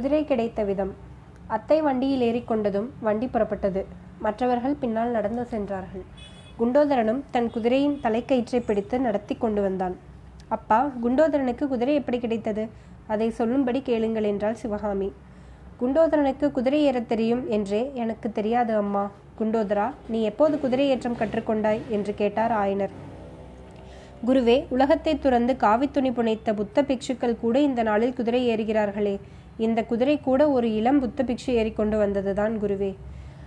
குதிரை கிடைத்த விதம். அத்தை வண்டியில் ஏறிக்கொண்டதும் வண்டி புறப்பட்டது. மற்றவர்கள் பின்னால் நடந்து சென்றார்கள். குண்டோதரனும் தன் குதிரையின் தலைக்கயிற்றை பிடித்து நடத்தி கொண்டு வந்தான். அப்பா குண்டோதரனுக்கு குதிரை எப்படி கிடைத்தது? அதை சொல்லும்படி கேளுங்கள் என்றாள் சிவகாமி. குண்டோதரனுக்கு குதிரை ஏறத் தெரியும் என்றே எனக்கு தெரியாது அம்மா. குண்டோதரா நீ எப்போது குதிரை ஏற்றம் கற்றுக்கொண்டாய்? என்று கேட்டார் ஆயனர். குருவே உலகத்தை துறந்து காவித்துணி புனைத்த புத்த பிக்ஷுக்கள் கூட இந்த நாளில் குதிரை ஏறுகிறார்களே. இந்த குதிரை கூட ஒரு இளம் புத்த பிக்ஷு ஏறிக்கொண்டு வந்ததுதான் குருவே.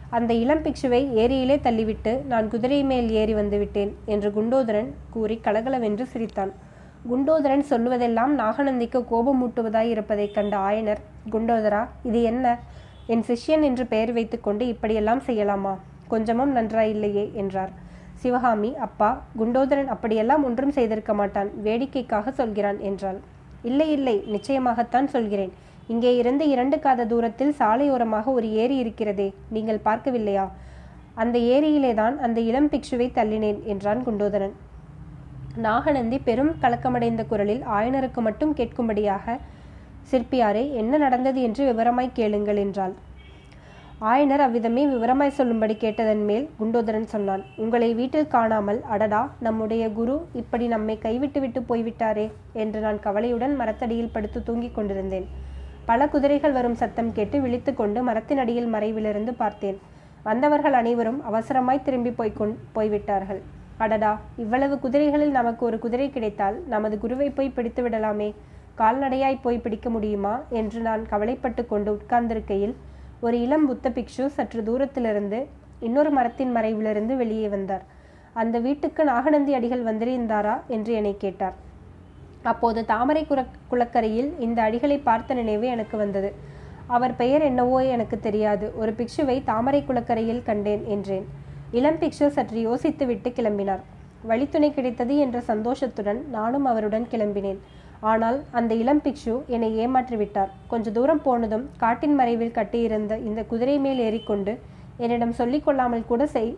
அந்த இளம் பிக்ஷுவை ஏரியிலே தள்ளிவிட்டு நான் குதிரை மேல் ஏறி வந்துவிட்டேன் என்று குண்டோதரன் கூறி கலகலவென்று சிரித்தான். குண்டோதரன் சொல்லுவதெல்லாம் நாகநந்திக்கு கோபமூட்டுவதாய் இருப்பதைக் கண்ட ஆயனர் குண்டோதரா இது என்ன? என் சிஷ்யன் என்று பெயர் வைத்துக்கொண்டு இப்படியெல்லாம் செய்யலாமா? கொஞ்சமும் நன்றாயில்லையே என்றார். சிவகாமி அப்பா குண்டோதரன் அப்படியெல்லாம் ஒன்றும் செய்திருக்க மாட்டான் வேடிக்கைக்காக சொல்கிறான் என்றாள். இல்லை இல்லை நிச்சயமாகத்தான் சொல்கிறேன். இங்கே இருந்து இரண்டு காத தூரத்தில் சாலையோரமாக ஒரு ஏரி இருக்கிறதே நீங்கள் பார்க்கவில்லையா? அந்த ஏரியிலேதான் அந்த இளம் பிக்ஷுவை தள்ளினேன் என்றான் குண்டோதரன். நாகநந்தி பெரும் கலக்கமடைந்த குரலில் ஆயனருக்கு மட்டும் கேட்கும்படியாக சிற்பியாரே என்ன நடந்தது என்று விவரமாய் கேளுங்கள் என்றாள். ஆயனர் அவ்விதமே விவரமாய் சொல்லும்படி கேட்டதன் மேல் குண்டோதரன் சொன்னான் உங்களை வீட்டில் காணாமல் அடடா நம்முடைய குரு இப்படி நம்மை கைவிட்டு விட்டு போய்விட்டாரே என்று நான் கவலையுடன் மரத்தடியில் படுத்து தூங்கிக் கொண்டிருந்தேன். பல குதிரைகள் வரும் சத்தம் கேட்டு விழித்துக்கொண்டு மரத்தின் அடியில் மறைவிலிருந்து பார்த்தேன். வந்தவர்கள் அனைவரும் அவசரமாய் திரும்பி போய்கொண் போய்விட்டார்கள். அடடா இவ்வளவு குதிரைகளில் நமக்கு ஒரு குதிரை கிடைத்தால் நமது குருவை போய் பிடித்து விடலாமே. கால்நடையாய் போய் பிடிக்க முடியுமா? என்று நான் கவலைப்பட்டு கொண்டு உட்கார்ந்திருக்கையில் ஒரு இளம் புத்த பிக்ஷு சற்று தூரத்திலிருந்து இன்னொரு மரத்தின் மறைவிலிருந்து வெளியே வந்தார். அந்த வீட்டுக்கு நாகநந்தி அடிகள் வந்திருந்தாரா? என்று என்னை கேட்டார். அப்போது தாமரை குர குளக்கரையில் இந்த அடிகளை பார்த்த நினைவு எனக்கு வந்தது. அவர் பெயர் என்னவோ எனக்கு தெரியாது. ஒரு பிக்ஷுவை தாமரை குளக்கரையில் கண்டேன் என்றேன். இளம் பிக்ஷு சற்று யோசித்துவிட்டு கிளம்பினார். வழித்துணை கிடைத்தது என்ற சந்தோஷத்துடன் நானும் அவருடன் கிளம்பினேன். ஆனால் அந்த இளம் பிக்ஷு என்னை ஏமாற்றிவிட்டார் கொஞ்ச தூரம் போனதும் காட்டின் மறைவில் கட்டியிருந்த இந்த குதிரை மேல் ஏறிக்கொண்டு என்னிடம் சொல்லிக்கொள்ளாமல் கூட செய்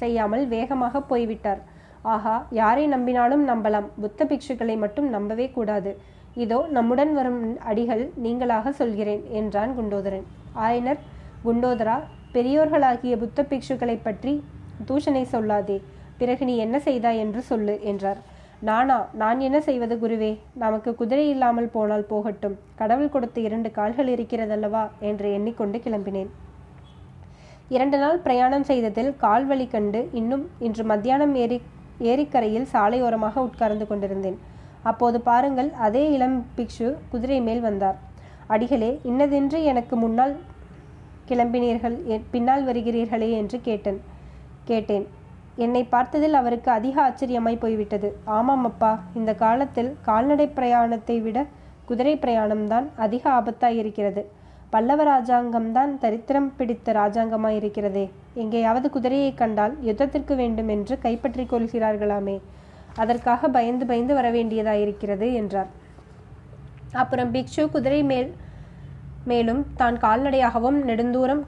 செய்யாமல் வேகமாக போய்விட்டார். ஆஹா யாரை நம்பினாலும் நம்பலாம். புத்த பிக்ஷுக்களை மட்டும் நம்பவே கூடாது. இதோ நம்முடன் வரும் அடிகள் நீங்களாக சொல்கிறேன் என்றான் குண்டோதரன். ஆயனர் குண்டோதரா பெரியோர்களாகிய புத்த பிக்ஷுக்களை பற்றி தூஷனை சொல்லாதே. பிறகு நீ என்ன செய்தாய் என்று சொல்லு என்றார். நானா நான் என்ன செய்வது குருவே? நமக்கு குதிரை இல்லாமல் போனால் போகட்டும். கடவுள் கொடுத்த இரண்டு கால்கள் இருக்கிறதல்லவா? என்று எண்ணிக்கொண்டு கிளம்பினேன். இரண்டு நாள் பிரயாணம் செய்ததில் கால் வலி கண்டு இன்னும் இன்று மத்தியானம் ஏறி ஏரிக்கரையில் சாலையோரமாக உட்கார்ந்து கொண்டிருந்தேன். அப்போது பாருங்கள் அதே இளம் பிக்ஷு குதிரை மேல் வந்தார். அடிகளே இன்னதென்று எனக்கு முன்னால் கிளம்பினீர்கள் பின்னால் வருகிறீர்களே என்று கேட்டேன் கேட்டேன். என்னை பார்த்ததில் அவருக்கு அதிக ஆச்சரியமாய் போய்விட்டது. ஆமாம் அப்பா இந்த காலத்தில் கால்நடை பிரயாணத்தை விட குதிரை பிரயாணம்தான் அதிக ஆபத்தாய் இருக்கிறது. பல்லவ ராஜாங்கம்தான் தரித்திரம் பிடித்த ராஜாங்கமாய் இருக்கிறதே எங்கேயாவது குதிரையை கண்டால் யுத்தத்திற்கு வேண்டும் என்று கைப்பற்றிக் கொள்கிறார்களாமே. அதற்காக பயந்து பயந்து வரவேண்டியதாயிருக்கிறது என்றார். அப்புறம் பிக்ஷு குதிரை மேல் மேலும் தான் கால்நடையாகவும் நெடுந்தூரம்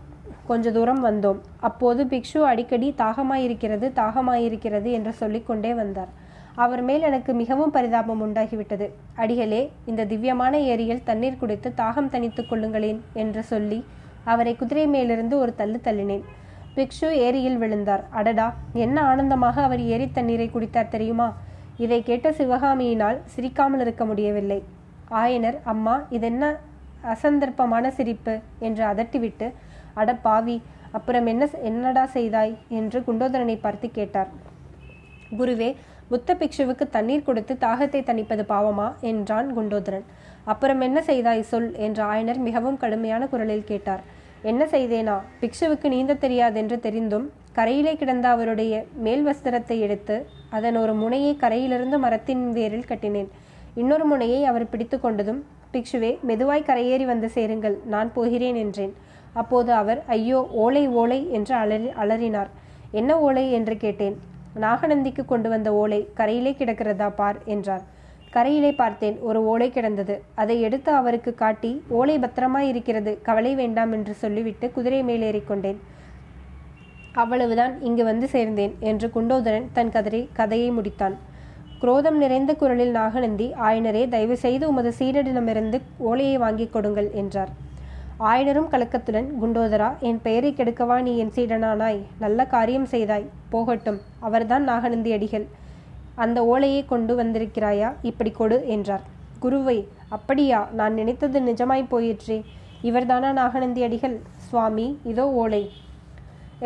கொஞ்ச தூரம் வந்தோம். அப்போது பிக்ஷு அடிக்கடி தாகமாயிருக்கிறது தாகமாயிருக்கிறது என்று சொல்லிக்கொண்டே வந்தார். அவர் மேல் எனக்கு மிகவும் பரிதாபம் உண்டாகிவிட்டது. அடிகளே இந்த திவ்யமான ஏரியில் தண்ணீர் குடித்து தாகம் தணித்துக் கொள்ளுங்களேன் என்று சொல்லி அவரை குதிரை மேலிருந்து ஒரு தள்ளு தள்ளினேன். பிக்ஷு ஏரியில் விழுந்தார். அடடா என்ன ஆனந்தமாக அவர் ஏரி தண்ணீரை குடித்தார் தெரியுமா? இதை கேட்ட சிவகாமியினால் சிரிக்காமல் இருக்க முடியவில்லை. ஆயனர் அம்மா இதென்ன அசந்தர்ப்பமான சிரிப்பு என்று அதட்டிவிட்டு அட பாவி அப்புறம் என்ன என்னடா செய்தாய் என்று குண்டோதரனை பார்த்து கேட்டார். குருவே புத்த பிக்ஷுவுக்கு தண்ணீர் கொடுத்து தாகத்தை தணிப்பது பாவமா? என்றான் குண்டோதரன். அப்புறம் என்ன செய்தாய் சொல்? என்ற ஆயனர் மிகவும் கடுமையான குரலில் கேட்டார். என்ன செய்தேனா? பிக்ஷுவுக்கு நீந்த தெரியாதென்று தெரிந்தும் கரையிலே கிடந்த அவருடைய மேல் வஸ்திரத்தை எடுத்து அதன் ஒரு முனையை கரையிலிருந்து மரத்தின் வேரில் கட்டினேன். இன்னொரு முனையை அவர் பிடித்து கொண்டதும் பிக்ஷுவே மெதுவாய் கரையேறி வந்து சேருங்கள் நான் போகிறேன் என்றேன். அப்போது அவர் ஐயோ ஓலை ஓலை என்று அலறி அலறினார். என்ன ஓலை? என்று கேட்டேன். நாகநந்திக்கு கொண்டு வந்த ஓலை கரையிலே கிடக்கிறதா பார் என்றார். கரையிலே பார்த்தேன் ஒரு ஓலை கிடந்தது. அதை எடுத்து அவருக்கு காட்டி ஓலை பத்திரமாய் இருக்கிறது கவலை வேண்டாம் என்று சொல்லிவிட்டு குதிரை மேலேறிக்கொண்டேன் அவ்வளவுதான் இங்கு வந்து சேர்ந்தேன் என்று குண்டோதரன் தன் கதிரை கதையை முடித்தான். குரோதம் நிறைந்த குரலில் நாகநந்தி ஆயனரே தயவு செய்து உமது சீடனிடமிருந்து ஓலையை வாங்கிக் கொடுங்கள் என்றார். ஆயனரும் கலக்கத்துடன் குண்டோதரா என் பெயரை கெடுக்கவா நீ என் சீடனானாய் நல்ல காரியம் செய்தாய் போகட்டும் அவர்தான் நாகநந்தி அடிகள். அந்த ஓலையை கொண்டு வந்திருக்கிறாயா? இப்படி கொடு என்றார். குருவை அப்படியா? நான் நினைத்தது நிஜமாய் போயிற்றே. இவர்தானா நாகநந்தி அடிகள்? சுவாமி இதோ ஓலை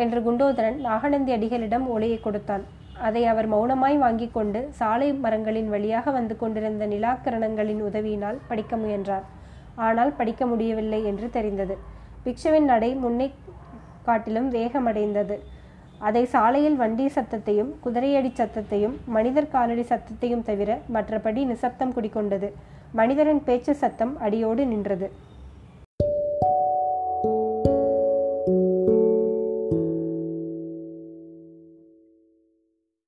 என்று குண்டோதரன் நாகநந்தி அடிகளிடம் ஓலையை கொடுத்தான். அதை அவர் மௌனமாய் வாங்கி கொண்டு சாலை மரங்களின் வழியாக வந்து கொண்டிருந்த நிலாக்கரணங்களின் உதவியினால் படிக்க முயன்றார். ஆனால் படிக்க முடியவில்லை என்று தெரிந்தது. பிக்ஷுவின் நடை முன்னே காட்டிலும் வேகமடைந்தது. அதை சாலையில் வண்டி சத்தத்தையும் குதிரையடி சத்தத்தையும் மனிதர் காலடி சத்தத்தையும் தவிர மற்றபடி நிசப்தம் குடிக்கொண்டது. மனிதரின் பேச்சு சத்தம் அடியோடு நின்றது.